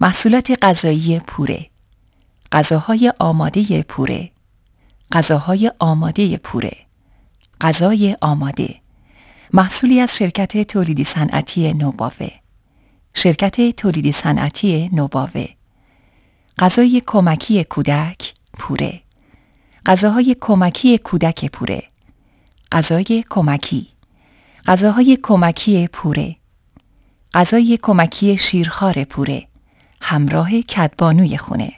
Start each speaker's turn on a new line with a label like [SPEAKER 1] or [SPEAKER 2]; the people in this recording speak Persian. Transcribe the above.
[SPEAKER 1] محصولات غذایی پوره. غذاهای آماده پوره. غذاهای آماده پوره. غذای آماده. محصولی از شرکت تولیدی صنعتی نوباوه. شرکت تولیدی صنعتی نوباوه. غذای کمکی کودک پوره. غذاهای کمکی کودک پوره. غذای کمکی. غذاهای کمکی پوره. غذای کمکی شیرخوار پوره. همراه کدبانوی خونه.